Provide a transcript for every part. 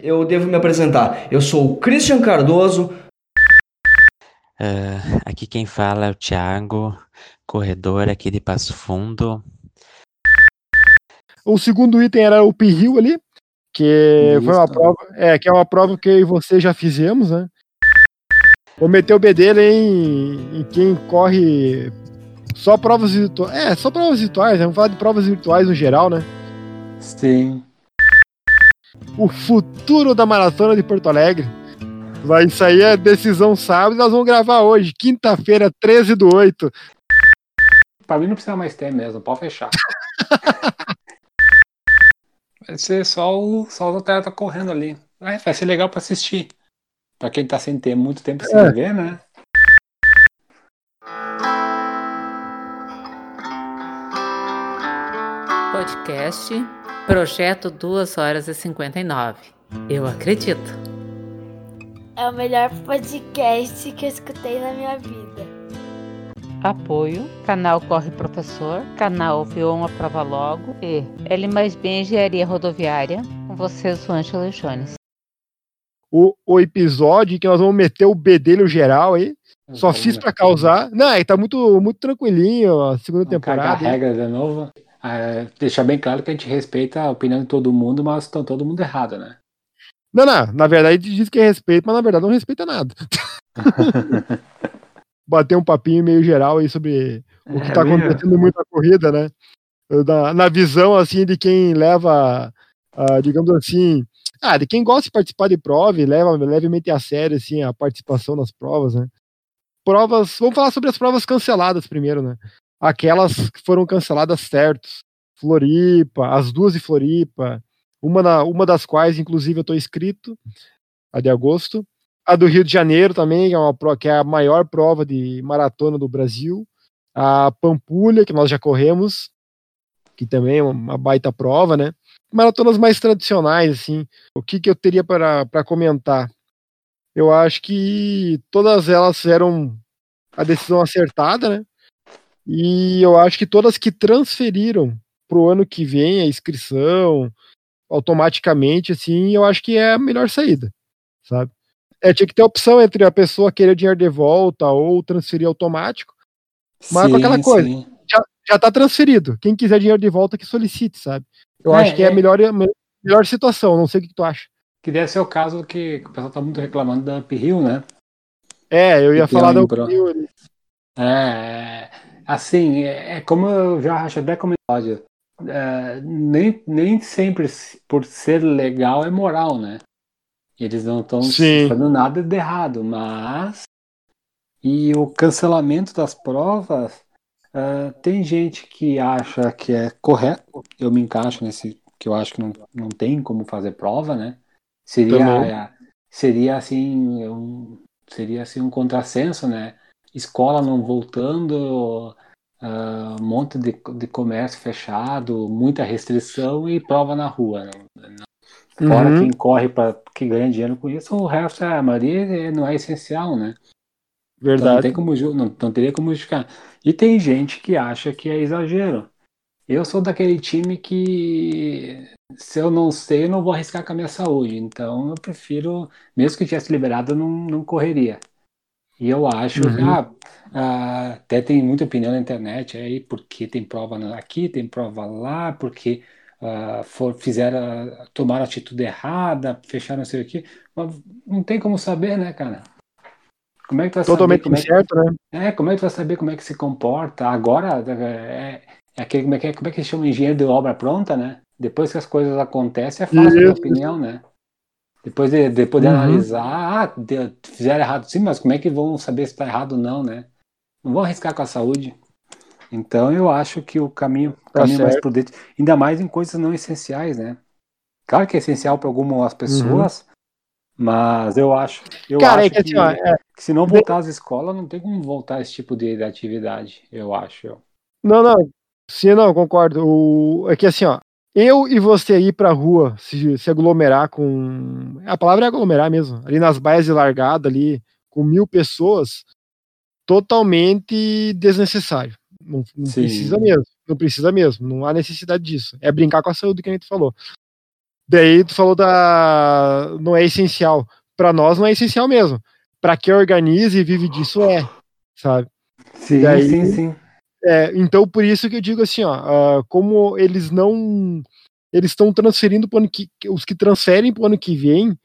eu devo me apresentar. Eu sou o Christian Cardoso. Uh, aqui quem fala é o Thiago, corredor aqui de Passo Fundo. O segundo item era o Pirril ali, que Isso. foi uma prova, é, que é uma prova que eu e você já fizemos, né? Vou meter o B dele em, em quem corre só provas virtuais. É, só provas virtuais, né? vamos falar de provas virtuais no geral, né? Sim. O futuro da maratona de Porto Alegre. Vai sair a decisão sábado nós vamos gravar hoje, quinta-feira, 13 do 8. Pra mim não precisa mais ter mesmo, pode fechar. vai ser só o, só o atleta correndo ali. Vai, vai ser legal pra assistir. Pra quem tá sem ter muito tempo sem é. ver, né? Podcast Projeto 2 horas e 59. Eu acredito. É o melhor podcast que eu escutei na minha vida. Apoio, canal Corre Professor, canal Viu uma Prova Logo e L mais B Engenharia Rodoviária. Com vocês, o Ângelo Jones. O, o episódio que nós vamos meter o B dele o geral aí. Só fiz para causar. Não, aí tá muito, muito tranquilinho a segunda Não temporada. A regra de novo. É, deixar bem claro que a gente respeita a opinião de todo mundo, mas estão todo mundo errado, né? Não, não. Na verdade, diz que respeita, mas na verdade não respeita nada. Bater um papinho meio geral aí sobre o que está é acontecendo em muita corrida, né? Na, na, visão, assim, de quem leva, uh, digamos assim, ah, de quem gosta de participar de prova e leva levemente a sério, assim, a participação nas provas, né? Provas, vamos falar sobre as provas canceladas primeiro, né? Aquelas que foram canceladas certos. Floripa, as duas de Floripa, uma, na, uma das quais, inclusive, eu estou inscrito, a de agosto. A do Rio de Janeiro também, que é, uma, que é a maior prova de maratona do Brasil. A Pampulha, que nós já corremos, que também é uma baita prova, né? Maratonas mais tradicionais, assim. O que, que eu teria para comentar? Eu acho que todas elas eram a decisão acertada, né? E eu acho que todas que transferiram para o ano que vem a inscrição automaticamente, assim, eu acho que é a melhor saída, sabe? É, tinha que ter opção entre a pessoa querer dinheiro de volta ou transferir automático. Mas sim, com aquela coisa, já, já tá transferido. Quem quiser dinheiro de volta que solicite, sabe? Eu é, acho que é, é a melhor, a melhor situação, não sei o que tu acha. Que deve ser o caso que o pessoal tá muito reclamando da Uphill, né? É, eu ia que falar da Uphill. É, Assim, é, é como eu já acho até comentado, é, nem, nem sempre por ser legal é moral, né? Eles não estão fazendo nada de errado, mas. E o cancelamento das provas, uh, tem gente que acha que é correto, eu me encaixo nesse, que eu acho que não, não tem como fazer prova, né? Seria, seria assim, um, seria assim um contrassenso, né? Escola não voltando, uh, um monte de, de comércio fechado, muita restrição e prova na rua. Né? Fora uhum. quem corre para que ganha dinheiro com isso, o resto, a maioria não é essencial, né? Verdade. Então não, tem como, não, não teria como justificar. E tem gente que acha que é exagero. Eu sou daquele time que se eu não sei, eu não vou arriscar com a minha saúde. Então eu prefiro, mesmo que tivesse liberado, eu não, não correria. E eu acho uhum. que ah, ah, até tem muita opinião na internet aí, porque tem prova aqui, tem prova lá, porque ah, for, fizeram, tomaram atitude errada, fecharam isso aqui. Mas não tem como saber, né, cara? Como é que tu vai Totalmente saber certo, é que, né? É, como é que tu vai saber como é que se comporta? Agora é, é aquele, como é que, é, como é que se chama engenheiro de obra pronta, né? Depois que as coisas acontecem, é fácil a opinião, né? Depois de, depois de uhum. analisar, ah, de, fizeram errado sim, mas como é que vão saber se está errado ou não, né? Não vão arriscar com a saúde. Então eu acho que o caminho, tá caminho mais prudente, ainda mais em coisas não essenciais, né? Claro que é essencial para algumas pessoas, uhum. mas eu acho, eu Cara, acho é que, que, assim, é... que, se não voltar às escolas, não tem como voltar esse tipo de, de atividade, eu acho. Não, não, sim, não, concordo. O, é que assim, ó, eu e você ir pra rua, se, se aglomerar com. A palavra é aglomerar mesmo. Ali nas baias de largada, ali, com mil pessoas, totalmente desnecessário. Não, não precisa mesmo. Não precisa mesmo. Não há necessidade disso. É brincar com a saúde que a gente falou. Daí tu falou da. Não é essencial. Para nós não é essencial mesmo. Para quem organiza e vive disso é, sabe? Sim, Daí- sim, sim. É, então por isso que eu digo assim, ó, ah, como eles não. Eles estão transferindo para ano que. Os que transferem para o ano que vem,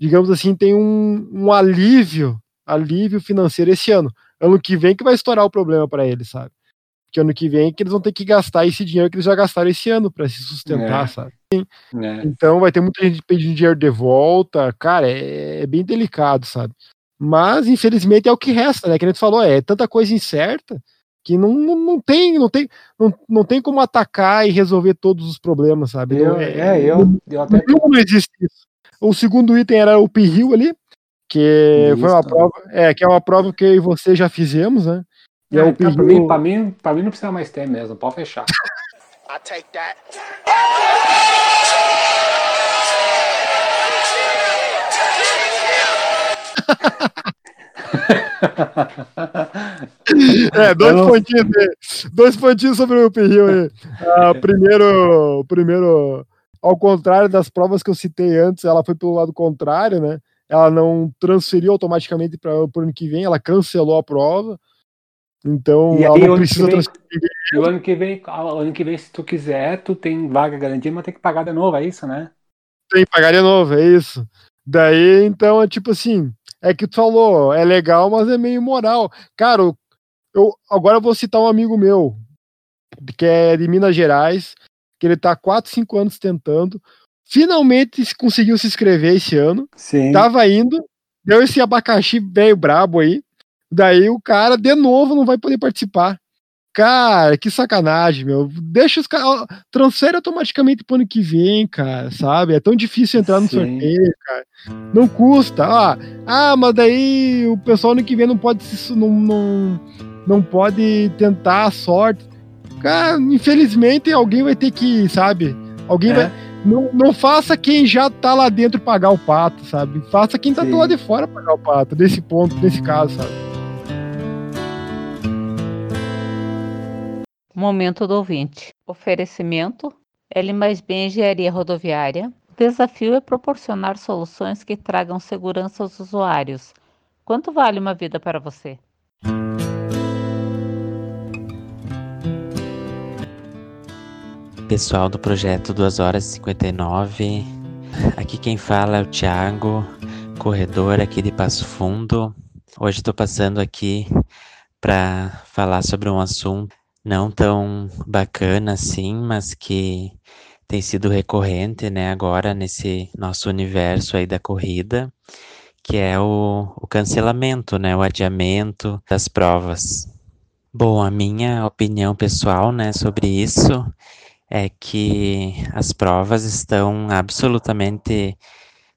digamos assim, tem um, um alívio, alívio financeiro esse ano. Ano que vem que vai estourar o problema para eles, sabe? Porque ano que vem é que eles vão ter que gastar esse dinheiro que eles já gastaram esse ano para se sustentar, É. sabe? né? Então vai ter muita gente pedindo dinheiro de volta. Cara, é, é bem delicado, sabe? Mas, infelizmente, é o que resta, né? Que a gente falou, é tanta coisa incerta que não, não, não tem, não tem, não, não tem como atacar e resolver todos os problemas, sabe? Eu, Não- é, eu, eu até não, não existe isso. O segundo item era o P-Hill ali, que foi uma Isso. prova, é, que é uma prova que eu e você já fizemos, né? E é É, o então, pra, P-Hill- mim, pra, mim, pra mim não precisa mais ter mesmo, pode fechar. I take that. É, dois não- pontinhos, aí. dois pontinhos sobre o P-Hill aí. Ah, primeiro, primeiro, ao contrário das provas que eu citei antes, ela foi pelo lado contrário, né? Ela não transferiu automaticamente para o ano que vem, ela cancelou a prova. Então, E ela aí, não precisa vem- transferir. E o ano que vem, o ano que vem, se tu quiser, tu tem vaga garantida, mas tem que pagar de novo, é isso, né? Tem que pagar de novo, é isso. Daí, então, é tipo assim, é que tu falou, é legal, mas é meio imoral. Cara, eu, eu- agora eu vou citar um amigo meu, que é de Minas Gerais, que ele tá há 4, 5 anos tentando, finalmente se- conseguiu se inscrever esse ano, Sim. tava indo, deu esse abacaxi velho brabo aí, daí o cara, de novo, não vai poder participar. Cara, que sacanagem, meu. Deixa os caras. Transfere automaticamente pro ano que vem, cara, sabe? É tão difícil entrar no Sim. sorteio, cara. Não custa. Ah, ah, mas daí o pessoal ano que vem não pode se, não, não, não pode tentar a sorte. Cara, infelizmente alguém vai ter que, sabe? Alguém É. vai. Não, não faça quem já tá lá dentro pagar o pato, sabe? Faça quem tá Sim. do lado de fora pagar o pato, nesse ponto, nesse caso, sabe? Momento do ouvinte. Oferecimento. L mais B Engenharia Rodoviária. O desafio é proporcionar soluções que tragam segurança aos usuários. Quanto vale uma vida para você? Pessoal do projeto 2 horas e 59. Aqui quem fala é o Thiago, corredor aqui de Passo Fundo. Hoje estou passando aqui para falar sobre um assunto não tão bacana assim, mas que tem sido recorrente, né, agora nesse nosso universo aí da corrida, que é o, o cancelamento, né, o adiamento das provas. Bom, a minha opinião pessoal, né, sobre isso é que as provas estão absolutamente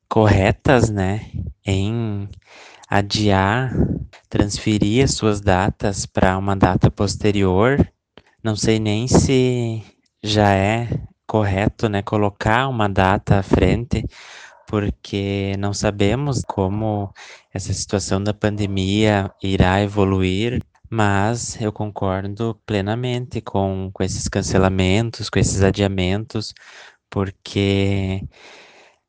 corretas, né, em adiar, transferir as suas datas para uma data posterior. Não sei nem se já é correto, né, colocar uma data à frente, porque não sabemos como essa situação da pandemia irá evoluir, mas eu concordo plenamente com, com esses cancelamentos, com esses adiamentos, porque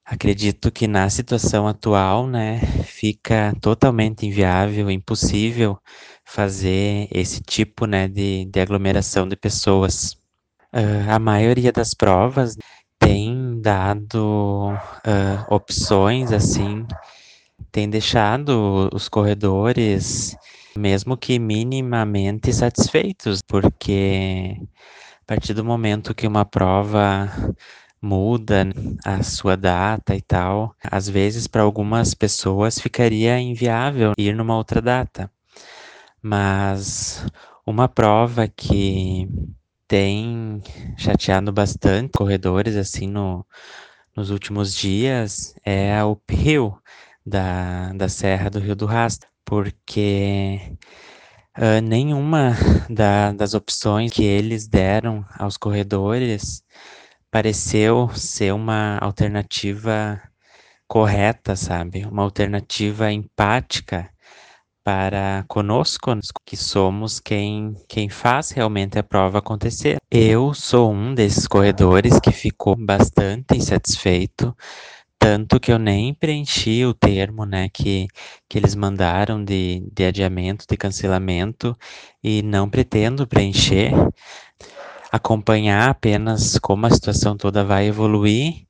acredito que na situação atual, né, fica totalmente inviável, impossível fazer esse tipo, né, de, de aglomeração de pessoas. Ah, a maioria das provas tem dado ah, opções, assim, tem deixado os corredores mesmo que minimamente satisfeitos, porque a partir do momento que uma prova muda a sua data e tal, às vezes para algumas pessoas ficaria inviável ir numa outra data. Mas uma prova que tem chateado bastante corredores assim no, nos últimos dias é a uphill da, da Serra do Rio do Rastro, porque uh, nenhuma da, das opções que eles deram aos corredores pareceu ser uma alternativa correta, sabe? Uma alternativa empática para conosco, que somos quem, quem faz realmente a prova acontecer. Eu sou um desses corredores que ficou bastante insatisfeito, tanto que eu nem preenchi o termo né, que, que eles mandaram de, de adiamento, de cancelamento, e não pretendo preencher, acompanhar apenas como a situação toda vai evoluir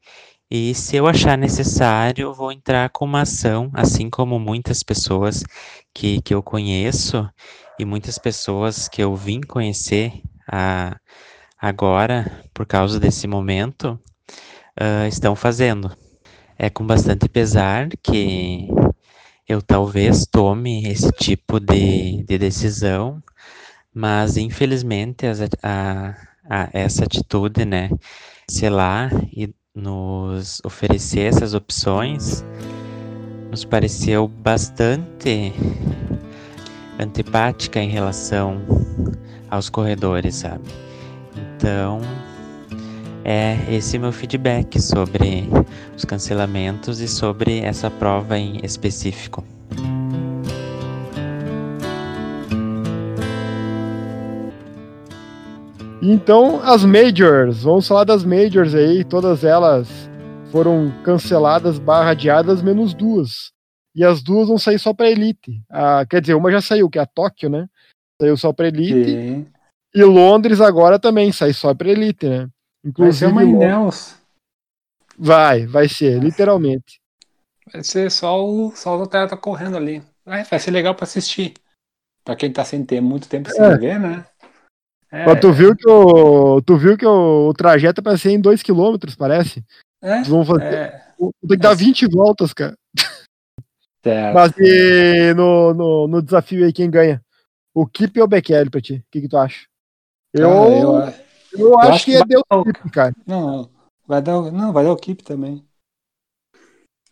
e se eu achar necessário, vou entrar com uma ação, assim como muitas pessoas que, que eu conheço e muitas pessoas que eu vim conhecer a, agora, por causa desse momento, uh, estão fazendo. É com bastante pesar que eu talvez tome esse tipo de, de decisão, mas infelizmente a, a, essa atitude, né, sei lá, e nos oferecer essas opções nos pareceu bastante antipática em relação aos corredores, sabe? Então, é esse meu feedback sobre os cancelamentos e sobre essa prova em específico. Então, as Majors, vamos falar das Majors aí, todas elas foram canceladas, barra adiadas, menos duas. E as duas vão sair só para Elite. Ah, quer dizer, uma já saiu, que é a Tóquio, né? Saiu só para Elite. Sim. E Londres agora também sai só para Elite, né? Inclusive, vai ser uma Inels. Vai, vai ser, literalmente. Vai ser só o, só o atleta correndo ali. Vai, vai ser legal para assistir. Para quem tá sem ter muito tempo sem é. ver, né? É. tu viu que o, tu viu que o, o trajeto é para ser em 2 km, parece? É. Vão fazer, é. Tem que dar 20 voltas, cara. Certo. Mas e no, no, no desafio aí, quem ganha? O Kip ou o Bekele pra ti? O que, que tu acha? Eu, ah, eu, eu, eu, acho, acho que, que é o Kip, cara. Não, vai dar, não, vai dar o Kip também.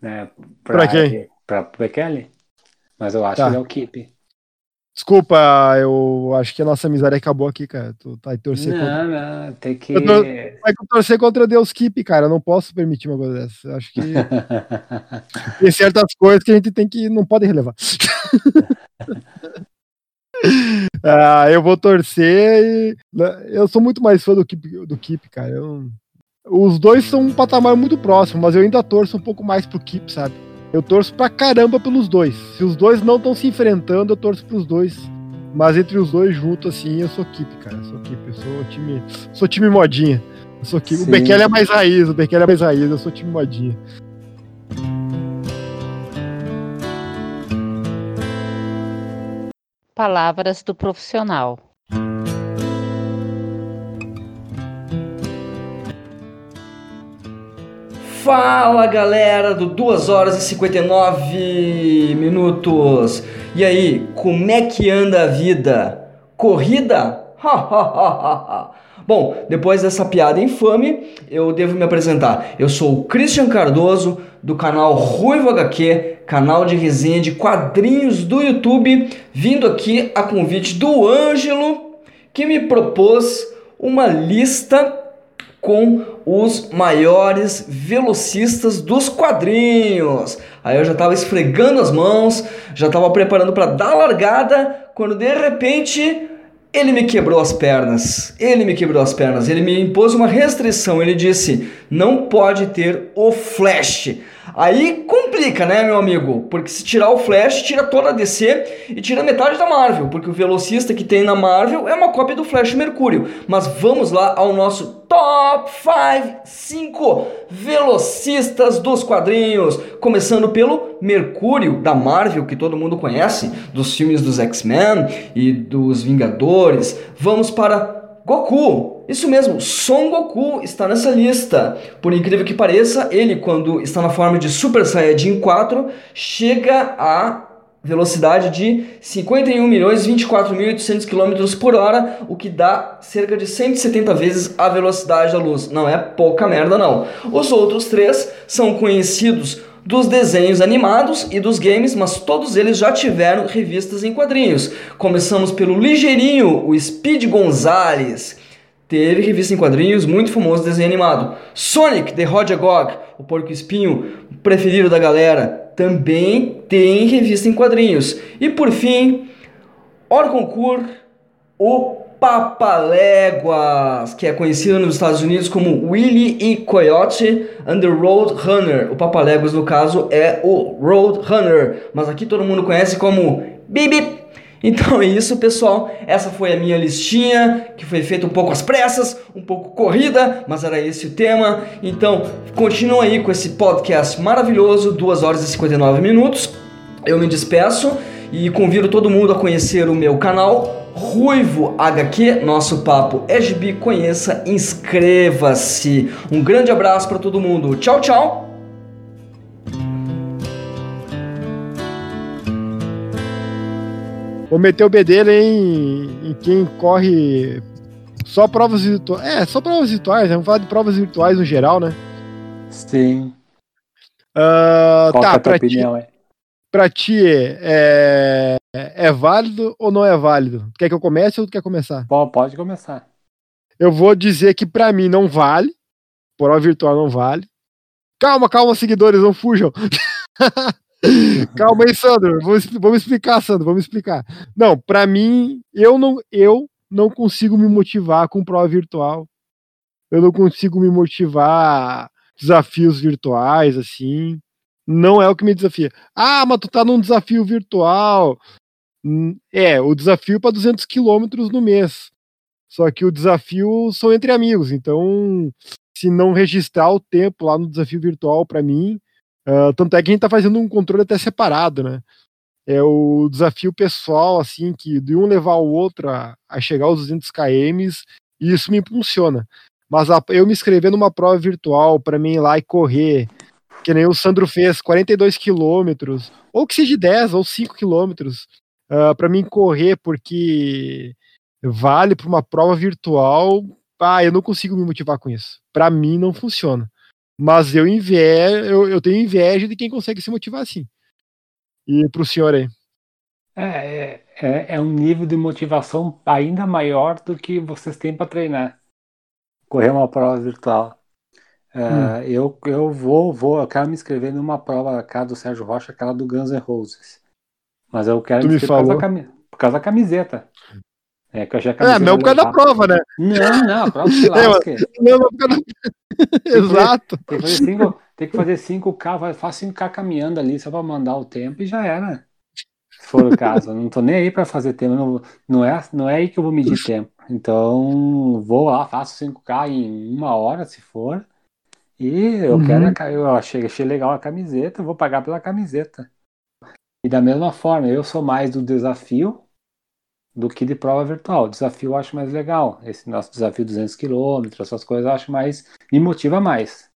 É, pra, pra quem? Pra Bekele? Mas eu acho tá. que é o Kip. Desculpa, eu acho que a nossa amizade acabou aqui, cara. Tu tá aí torcer não, contra. Não, tem que. Eu tô, vai torcer contra Deus Keep, cara. Eu não posso permitir uma coisa dessa. Eu acho que. tem certas coisas que a gente tem que. não pode relevar. ah, eu vou torcer e. Né, eu sou muito mais fã do Keep, do Keep cara. Eu... Os dois são um patamar muito próximo, mas eu ainda torço um pouco mais pro Keep, sabe? Eu torço pra caramba pelos dois. Se os dois não estão se enfrentando, eu torço pros dois. Mas entre os dois juntos, assim, eu sou keep, cara. Eu sou keep, eu sou time. Sou time modinha. Eu sou. O Bekele é mais raiz, o Bekele é mais raiz, eu sou time modinha. Palavras do profissional. Fala galera do 2 horas e 59 minutos. E aí, como é que anda a vida? Corrida? Bom, depois dessa piada infame, eu devo me apresentar. Eu sou o Christian Cardoso, do canal Ruivo HQ, canal de resenha de quadrinhos do YouTube, vindo aqui a convite do Ângelo, que me propôs uma lista com os maiores velocistas dos quadrinhos. Aí eu já estava esfregando as mãos, já estava preparando para dar a largada, quando de repente ele me quebrou as pernas. Ele me quebrou as pernas. Ele me impôs uma restrição. Ele disse: não pode ter o flash. Aí complica, né, meu amigo? Porque se tirar o Flash, tira toda a DC e tira metade da Marvel, porque o velocista que tem na Marvel é uma cópia do Flash Mercúrio. Mas vamos lá ao nosso Top 5 5 velocistas dos quadrinhos, começando pelo Mercúrio da Marvel, que todo mundo conhece, dos filmes dos X-Men e dos Vingadores. Vamos para Goku, isso mesmo, Son Goku está nessa lista. Por incrível que pareça, ele, quando está na forma de Super Saiyajin 4, chega a velocidade de 51.024.800 km por hora, o que dá cerca de 170 vezes a velocidade da luz. Não é pouca merda, não. Os outros três são conhecidos dos desenhos animados e dos games, mas todos eles já tiveram revistas em quadrinhos. Começamos pelo ligeirinho, o Speed Gonzales. Teve revista em quadrinhos, muito famoso desenho animado. Sonic, The Hedgehog, o porco espinho preferido da galera. também tem revista em quadrinhos. E por fim, hors concours, o Papaléguas, que é conhecido nos Estados Unidos como Willy e Coyote and the Road Runner. O Papaléguas, no caso, é o Road Runner, mas aqui todo mundo conhece como Bibi. Então é isso, pessoal. Essa foi a minha listinha, que foi feita um pouco às pressas, um pouco corrida, mas era esse o tema. Então, continua aí com esse podcast maravilhoso, 2 horas e 59 minutos. Eu me despeço e convido todo mundo a conhecer o meu canal Ruivo HQ, nosso papo é gibi, conheça, inscreva-se. Um grande abraço para todo mundo. Tchau, tchau. Vou meter o bedelho em, em quem corre só provas virtuais. É, só provas virtuais, né? vamos falar de provas virtuais no geral, né? Sim. Uh, Qual tá, é a tua opinião, é? Pra ti é, é válido ou não é válido? Quer que eu comece ou tu quer começar? Pô, Pode começar. Eu vou dizer que pra mim não vale. Prova virtual não vale. Calma, calma, seguidores, não fujam. calma aí, Sandro. Vamos, vamos explicar, Sandro. Vamos explicar. Não, pra mim, eu não, eu não consigo me motivar com prova virtual. Eu não consigo me motivar desafios virtuais, assim. Não é o que me desafia. Ah, mas tu tá num desafio virtual. É, o desafio para 200 quilômetros no mês. Só que o desafio são entre amigos. Então, se não registrar o tempo lá no desafio virtual para mim, ah, tanto é que a gente tá fazendo um controle até separado, né? É o desafio pessoal, assim, que de um levar o outro a, a chegar aos 200 km, e isso me impulsiona. Mas a- eu me inscrever numa prova virtual para mim ir lá e correr, que nem o Sandro fez, 42 quilômetros, ou que seja 10 ou 5 quilômetros, para mim correr porque vale para uma prova virtual, ah, eu não consigo me motivar com isso. Para mim não funciona. Mas eu, inve eu, eu tenho inveja de quem consegue se motivar assim. E pro senhor aí. É, é, é, é um nível de motivação ainda maior do que vocês têm para treinar. Correr uma prova virtual. É, eu, eu vou, vou, eu quero me inscrever numa prova cá do Sérgio Rocha, aquela do Guns N' Roses. Mas eu quero Tu me me por causa, da falou. cami- por causa da camiseta. É, que eu achei a É, camiseta não por causa da prova, né? Não, não, a prova se É, lasque. Não, não por causa da... Exato. Tem que fazer 5 tem que fazer 5K, vai- faz 5K caminhando ali só pra mandar o tempo e já era. Se for o caso. Eu não tô nem aí pra fazer tempo. Não, não, é, não é aí que eu vou medir tempo. Então, vou lá, faço 5K em uma hora, se for. E eu Uhum. quero. a Eu achei, achei legal a camiseta, vou pagar pela camiseta. E da mesma forma, eu sou mais do desafio do que de prova virtual. O desafio eu acho mais legal. Esse nosso desafio 200 km, essas coisas eu acho mais. Me motiva mais.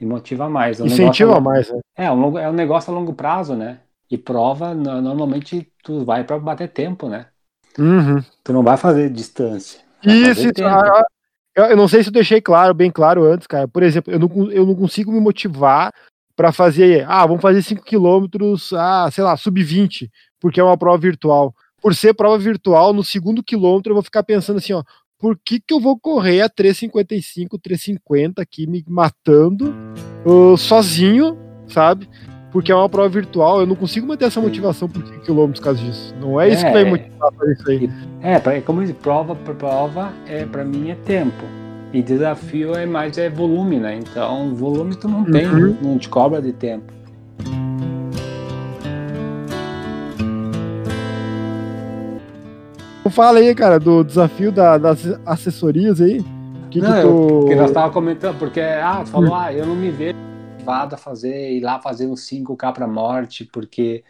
Me motiva mais. É um Incentiva mais, né? É, um é um negócio a longo prazo, né? E prova, no- normalmente, tu vai pra bater tempo, né? Uhum. Tu não vai fazer distância. Vai Isso, fazer isso. Eu, eu não sei se eu deixei claro, bem claro antes, cara. Por exemplo, eu não, eu não consigo me motivar para fazer, ah, vamos fazer 5 quilômetros, ah, sei lá, sub-20, porque é uma prova virtual. Por ser prova virtual, no segundo quilômetro eu vou ficar pensando assim, ó, por que que eu vou correr a 3,55, 3,50 aqui me matando ah, sozinho, sabe? Porque é uma prova virtual, eu não consigo manter essa motivação por 5 quilômetros por causa disso. Não é isso que vai me É. motivar para isso aí. É, pra, como eu disse, prova por prova, é, pra mim é tempo. E desafio é mais é volume, né? Então, volume tu não tem, Uhum. não te cobra de tempo. Fala aí, cara, do desafio da- das assessorias aí. Que Não, que eu- tu... porque nós tava comentando, porque, ah, tu falou, ah, eu não me vejo motivado a fazer, ir lá fazer uns 5K pra morte, porque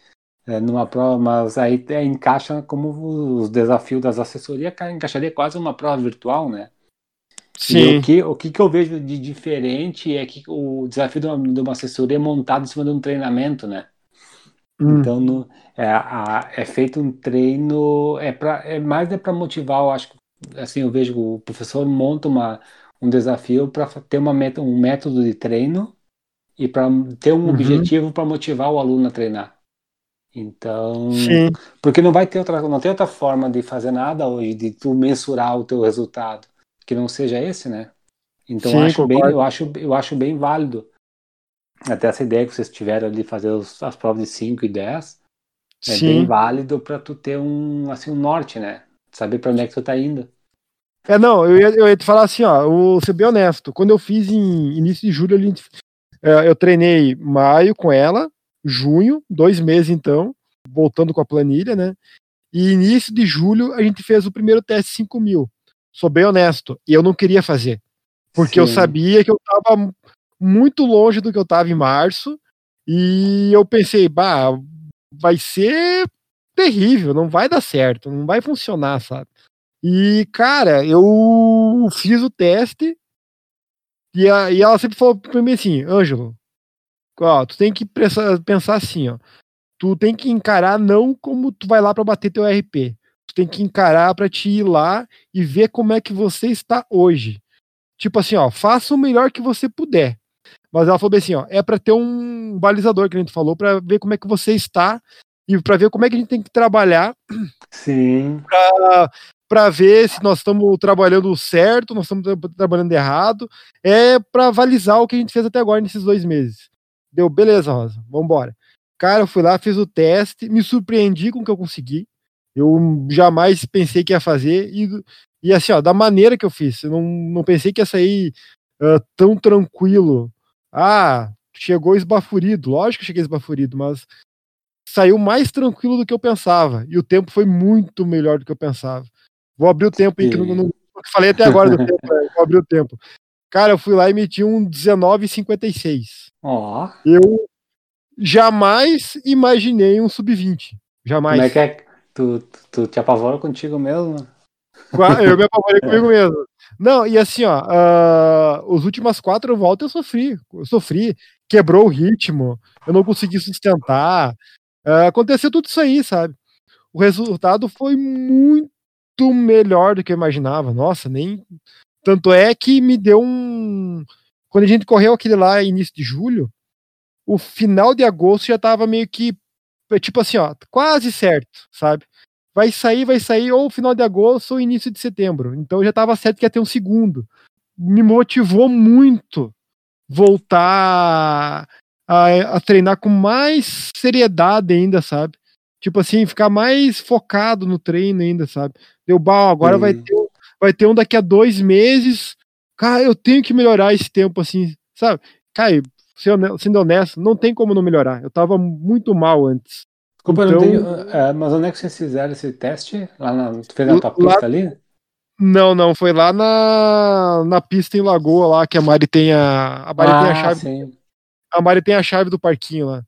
é, numa prova, mas aí é, encaixa como os desafios das assessorias, ca- encaixaria quase uma prova virtual, né? E Sim. o que, o que que eu vejo de diferente é que o desafio de uma, de uma assessoria é montado em cima de um treinamento, né? Hum. Então no- é, a- é feito um treino, é, pra, é mais é para motivar, eu acho que assim eu vejo o professor monta uma, um desafio para ter uma meta, um método de treino e para ter um Uhum. objetivo para motivar o aluno a treinar. Então, Sim. porque não vai ter outra, não tem outra forma de fazer nada hoje, de tu mensurar o teu resultado, que não seja esse, né? Então Sim, eu acho bem, eu acho, eu acho bem válido. Até essa ideia que vocês tiveram de fazer os- as provas de 5 e 10 é Sim. bem válido para tu ter um, assim, um norte, né? Saber para onde é que tu tá indo. É, não, eu ia, eu ia te falar assim, ó, eu vou ser bem honesto. Quando eu fiz em início de julho, a gente- eu treinei maio com ela, junho, dois meses então, voltando com a planilha, né? E início de julho a gente fez o primeiro teste 5 mil. Sou bem honesto, e eu não queria fazer. Porque eu Sim. sabia que eu tava muito longe do que eu tava em março, e eu pensei, bah, vai ser terrível, não vai dar certo, não vai funcionar, sabe? E, cara, eu fiz o teste e, a- e ela sempre falou pra mim assim, Ângelo, ó, tu tem que pensar, assim, ó. Tu tem que encarar não como tu vai lá pra bater teu RP. Tu tem que encarar pra te ir lá e ver como é que você está hoje. Tipo assim, ó, faça o melhor que você puder. Mas ela falou bem assim, ó, é pra ter um balizador que a gente falou pra ver como é que você está e pra ver como é que a gente tem que trabalhar Sim. Para ver se nós estamos trabalhando certo, nós estamos tra- trabalhando errado, é para avalizar o que a gente fez até agora nesses dois meses. Deu, beleza, Rosa, vamos embora. Cara, eu fui lá, fiz o teste, me surpreendi com o que eu consegui. Eu jamais pensei que ia fazer e, e assim, ó, da maneira que eu fiz, eu não, não pensei que ia sair ah, tão tranquilo. Ah, chegou esbaforido, lógico que cheguei esbaforido, mas saiu mais tranquilo do que eu pensava. E o tempo foi muito melhor do que eu pensava. Vou abrir o tempo aí, que não, não- falei até agora do tempo, é, vou abrir o tempo. Cara, eu fui lá e meti um 19,56. Ó, Eu jamais imaginei um sub-20. Jamais. como é que é? Tu, tu, tu te apavora contigo mesmo? Eu me apavorei comigo mesmo. Não, e assim, ó, ah, as últimas quatro voltas eu sofri. Eu sofri, quebrou o ritmo, eu não consegui sustentar. ah, aconteceu tudo isso aí, sabe? O resultado foi muito melhor do que eu imaginava. Nossa, nem. Tanto é que me deu um. Quando a gente correu aquele lá início de julho, o final de agosto já tava meio que. Tipo assim, ó, quase certo, sabe? vai sair, vai sair ou final de agosto ou início de setembro. Então já estava certo que ia ter um segundo. Me motivou muito voltar a, a treinar com mais seriedade ainda, sabe? Tipo assim, ficar mais focado no treino ainda, sabe? Deu bal, agora vai Sim. ter, um- vai ter um daqui a dois meses. Cara, eu tenho que melhorar esse tempo, assim, sabe? Cara, sendo honesto, não tem como não melhorar. Eu tava muito mal antes. Desculpa, Então- não tenho. é, mas onde é que vocês fizeram esse teste? Lá na, tu fez na tua Lá- pista ali? Não, não, foi lá na, na pista em Lagoa lá que a Mari tem a a Mari tem a Ah, chave, sim. a Mari tem a chave do parquinho lá.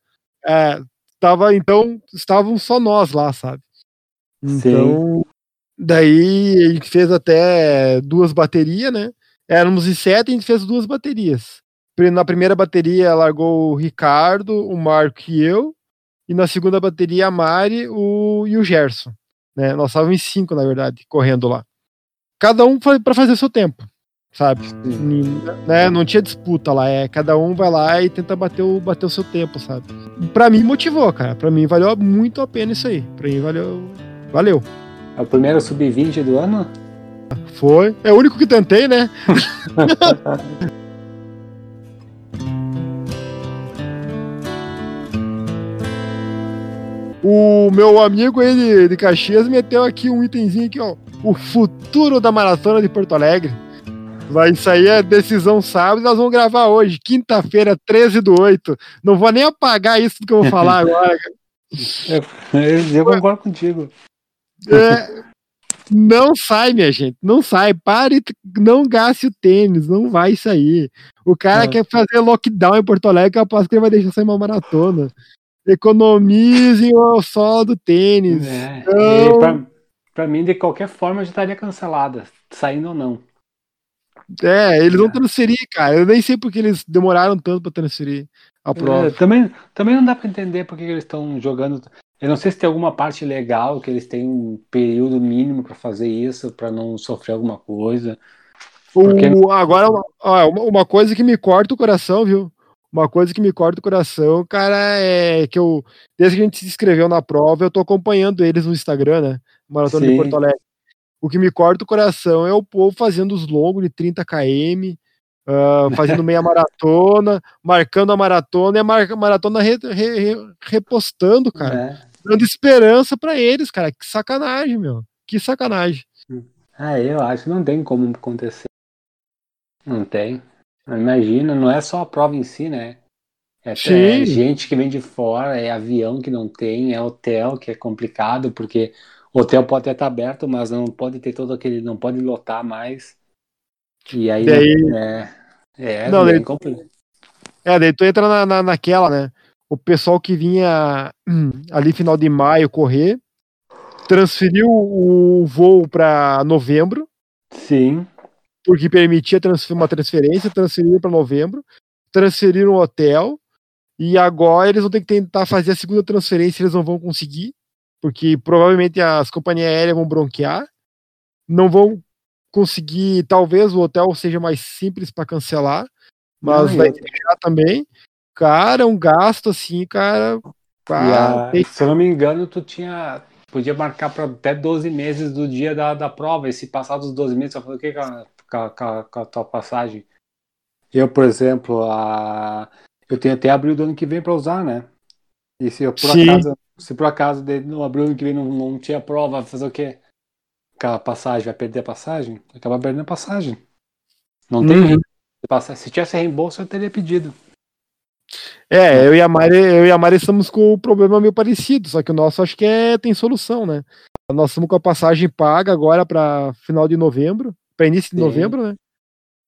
É, tava então estavam só nós lá, sabe? Então, daí a gente fez até duas baterias, né? Éramos em sete, a gente fez duas baterias. Na primeira bateria largou o Ricardo, o Marco e eu, e na segunda bateria a Mari o, e o Gerson. Né? Nós estávamos em cinco, na verdade, correndo lá. Cada um foi para fazer seu tempo, sabe? Né? Não tinha disputa lá, é cada um vai lá e tenta bater o, bater o seu tempo, sabe? Pra mim motivou, cara. Pra mim valeu muito a pena isso aí. Pra mim valeu. Valeu. É o primeiro sub-20 do ano? Foi. É o único que tentei, né? o meu amigo ele de Caxias meteu aqui um itemzinho aqui, ó. O futuro da maratona de Porto Alegre. Vai sair a decisão sábado, nós vamos gravar hoje, quinta-feira, 13 do 8. Não vou nem apagar isso que eu vou falar agora. Eu, eu concordo contigo. É, não sai, minha gente. Não sai. Pare, não gaste o tênis. Não vai sair. O cara Ah. quer fazer lockdown em Porto Alegre, eu aposto que ele vai deixar sair uma maratona. Economizem o solo do tênis. É, Não. e pra, pra mim, de qualquer forma, já estaria cancelada, saindo ou não. É, eles vão transferir, cara. Eu nem sei porque eles demoraram tanto pra transferir a prova. É, também, também não dá pra entender por que que eles estão jogando. Eu não sei se tem alguma parte legal que eles têm um período mínimo pra fazer isso, pra não sofrer alguma coisa. porque- O, agora, uma, uma coisa que me corta o coração, viu? Uma coisa que me corta o coração, cara, é que eu, desde que a gente se inscreveu na prova, eu tô acompanhando eles no Instagram, né? Maratona de Sim. Porto Alegre. O que me corta o coração é o povo fazendo os longos de 30 km, uh, fazendo meia maratona, marcando a maratona e a mar maratona re re repostando, cara. É. Dando esperança para eles, cara. Que sacanagem, meu. Que sacanagem. Ah, eu acho que não tem como acontecer. Não tem. Imagina, não é só a prova em si, né? É, é, gente que vem de fora, é avião que não tem, é hotel que é complicado, porque o hotel pode até estar aberto, mas não pode ter todo aquele. não pode lotar mais. E aí daí, é, é não, daí, complicado. É, daí tu entra na, na, naquela, né? O pessoal que vinha ali final de maio correr, transferiu o voo para novembro. Sim. Porque permitia uma transferência, transferiram para novembro, transferiram o hotel, e agora eles vão ter que tentar fazer a segunda transferência, eles não vão conseguir, porque provavelmente as companhias aéreas vão bronquear, não vão conseguir, talvez o hotel seja mais simples para cancelar, mas não, vai fechar também. Cara, um gasto assim, cara. a, se eu não me engano, tu tinha podia marcar para até 12 meses do dia da, da prova, e se passar dos 12 meses, você vai fazer o que com a, com, a, tua passagem? Eu, por exemplo, a, eu tenho até abril do ano que vem para usar, né? E se eu, por Sim. acaso, se por acaso no abril do ano que vem não, não tinha prova, fazer o quê? Aquela passagem, vai perder a passagem? Acaba perdendo a passagem. Não tem uhum. Se tivesse reembolso, eu teria pedido. É, eu e a Mari, eu e a Mari estamos com o problema meio parecido, só que o nosso acho que é, tem solução, né? Nós estamos com a passagem paga agora para final de novembro, para início de Sim. novembro, né?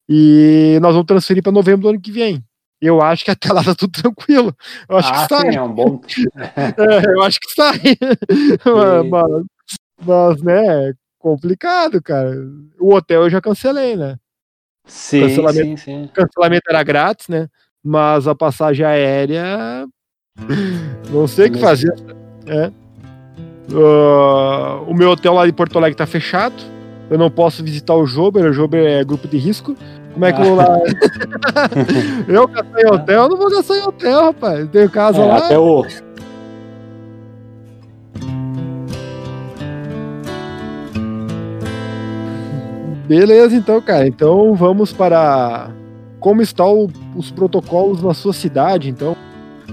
E nós vamos transferir para novembro do ano que vem. Eu acho que até lá tá tudo tranquilo. Eu acho ah, que sai. Sim, é um bom. é, eu acho que sai. mas, mas, né, complicado, cara. O hotel eu já cancelei, né? Sim, cancelamento, sim, sim. Cancelamento era grátis, né? mas a passagem aérea não sei o que fazer. É. Uh, o meu hotel lá de Porto Alegre tá fechado. Eu não posso visitar o Jober, o Jober é grupo de risco. Como é que eu vou lá? eu gastar em hotel, eu não vou gastar em hotel, rapaz. Eu tenho casa é, lá. Até o... Beleza, então, cara. Então vamos para como estão os protocolos na sua cidade. Então,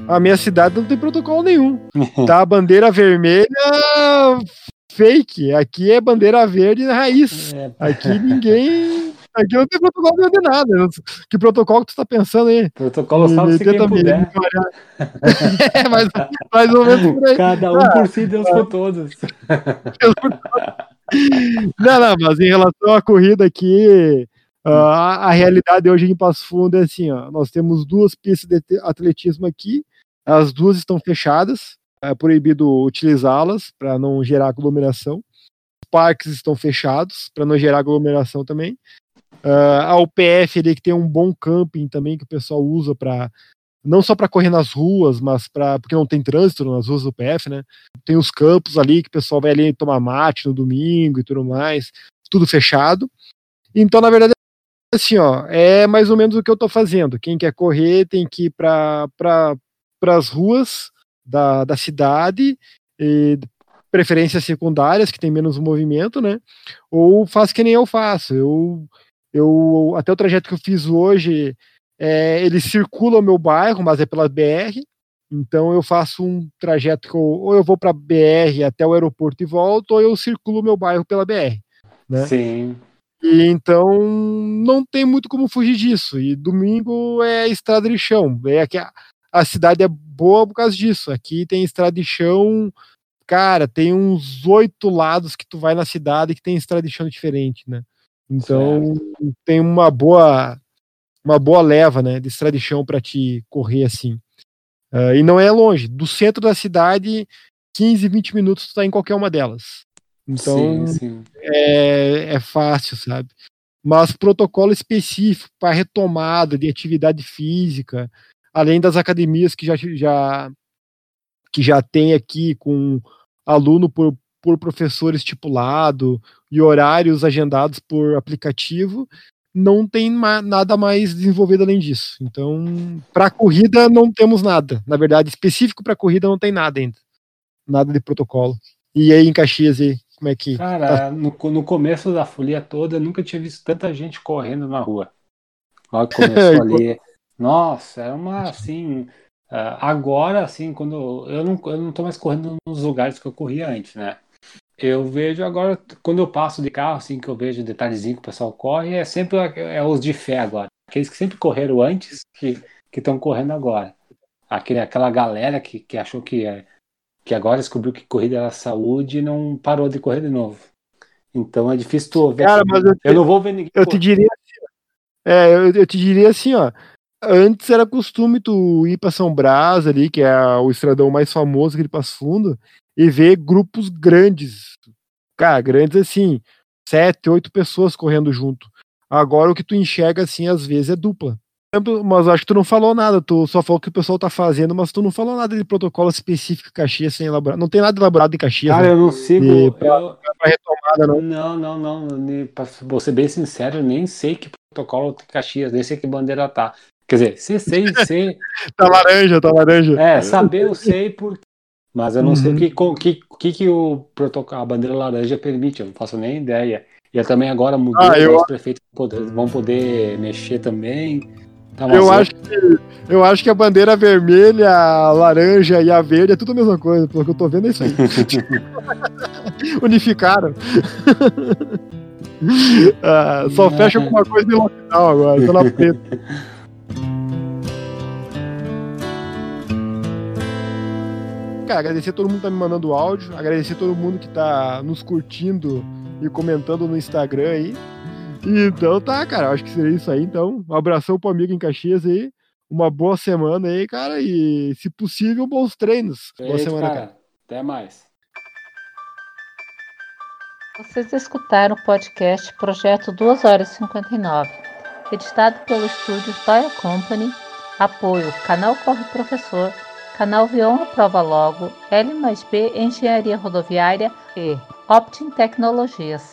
a minha cidade não tem protocolo nenhum. Tá a bandeira vermelha fake. Aqui é bandeira verde raiz. É. Aqui ninguém. Aqui não tem protocolo de nada. Que protocolo que tu tá pensando aí? Protocolo só se quem puder. é, mais, mais ou menos por aí. Cada um ah, por si, Deus por todos. Não, não, mas em relação à corrida aqui, Uh, a, realidade hoje em Passo Fundo é assim: ó, nós temos duas pistas de atletismo aqui, as duas estão fechadas, é proibido utilizá-las para não gerar aglomeração. Os parques estão fechados para não gerar aglomeração também. Uh, a UPF ali que tem um bom camping também que o pessoal usa para não só para correr nas ruas, mas para porque não tem trânsito nas ruas do UPF, né? Tem os campos ali que o pessoal vai ali tomar mate no domingo e tudo mais, tudo fechado. Então, na verdade, assim, ó, é mais ou menos o que eu tô fazendo. Quem quer correr tem que ir para pra, as ruas da, da cidade, e preferências secundárias, que tem menos movimento, né? Ou faz que nem eu faço. Eu, eu até o trajeto que eu fiz hoje, é, ele circula o meu bairro, mas é pela BR. Então eu faço um trajeto que eu, ou eu vou para BR até o aeroporto e volto, ou eu circulo o meu bairro pela BR. Né? Sim. E então não tem muito como fugir disso. E domingo é estrada de chão. É que a, a cidade é boa por causa disso. Aqui tem estrada de chão, cara, tem uns oito lados que tu vai na cidade que tem estrada de chão diferente, né? Então certo. tem uma boa uma boa leva, né, de estrada de chão para te correr assim. Uh, e não é longe. Do centro da cidade, 15, 20 minutos tu tá em qualquer uma delas. Então sim, sim. É, é fácil, sabe? Mas protocolo específico para retomada de atividade física, além das academias que já, já, que já tem aqui com aluno por, por professor estipulado e horários agendados por aplicativo, não tem ma nada mais desenvolvido além disso. Então, para corrida não temos nada. Na verdade, específico para corrida não tem nada ainda. Nada de protocolo. E aí em Caxias aí? Como é que. Cara, no, no começo da folia toda, eu nunca tinha visto tanta gente correndo na rua. Logo que começou ali. Nossa, era uma assim. Uh, agora, assim, quando eu não, eu não tô mais correndo nos lugares que eu corria antes, né? Eu vejo agora, quando eu passo de carro, assim, que eu vejo detalhezinho que o pessoal corre, é sempre é os de fé agora. Aqueles que sempre correram antes, que estão correndo agora. Aquele, aquela galera que, que achou que, é, que agora descobriu que corrida era saúde e não parou de correr de novo. Então é difícil tu ver. Cara, mas eu, eu não vou ver ninguém. Eu te diria assim, é, eu, eu te diria assim, ó. Antes era costume tu ir para São Brás ali, que é o estradão mais famoso aquele Passo Fundo, e ver grupos grandes. Cara, grandes assim, sete, oito pessoas correndo junto. Agora o que tu enxerga assim às vezes é dupla. Mas acho que tu não falou nada, tu só falou que o pessoal tá fazendo, mas tu não falou nada de protocolo específico Caxias sem elaborar. Não tem nada elaborado em Caxias. Cara, né? eu não sigo. E eu... pra retomada, não. Não, não, não. Pra vou ser bem sincero, eu nem sei que protocolo tem Caxias, nem sei que bandeira tá. Quer dizer, sei, sei, sei. tá laranja, tá laranja. É, saber eu sei por. Mas eu não uhum. sei o que, que, que, que o protocolo, a bandeira laranja permite, eu não faço nem ideia. E também agora mudou, ah, eu... os prefeitos vão poder, mexer também. Tá eu, acho que, eu acho que a bandeira vermelha, a laranja e a verde é tudo a mesma coisa, pelo que eu tô vendo é isso aí. Unificaram. ah, só fecha com uma coisa de lockdown agora, tô na preta. Cara, agradecer a todo mundo que tá me mandando áudio, agradecer a todo mundo que tá nos curtindo e comentando no Instagram aí. Então tá, cara, acho que seria isso aí. Então, um abração pro amigo em Caxias aí. Uma boa semana aí, cara. E, se possível, bons treinos. Eita, boa semana, cara. cara. Até mais. Vocês escutaram o podcast Projeto 2 horas e 59, editado pelo estúdio Toya Company, apoio Canal Corre Professor, Canal Vion Prova Logo, L mais B Engenharia Rodoviária e Optim Tecnologias.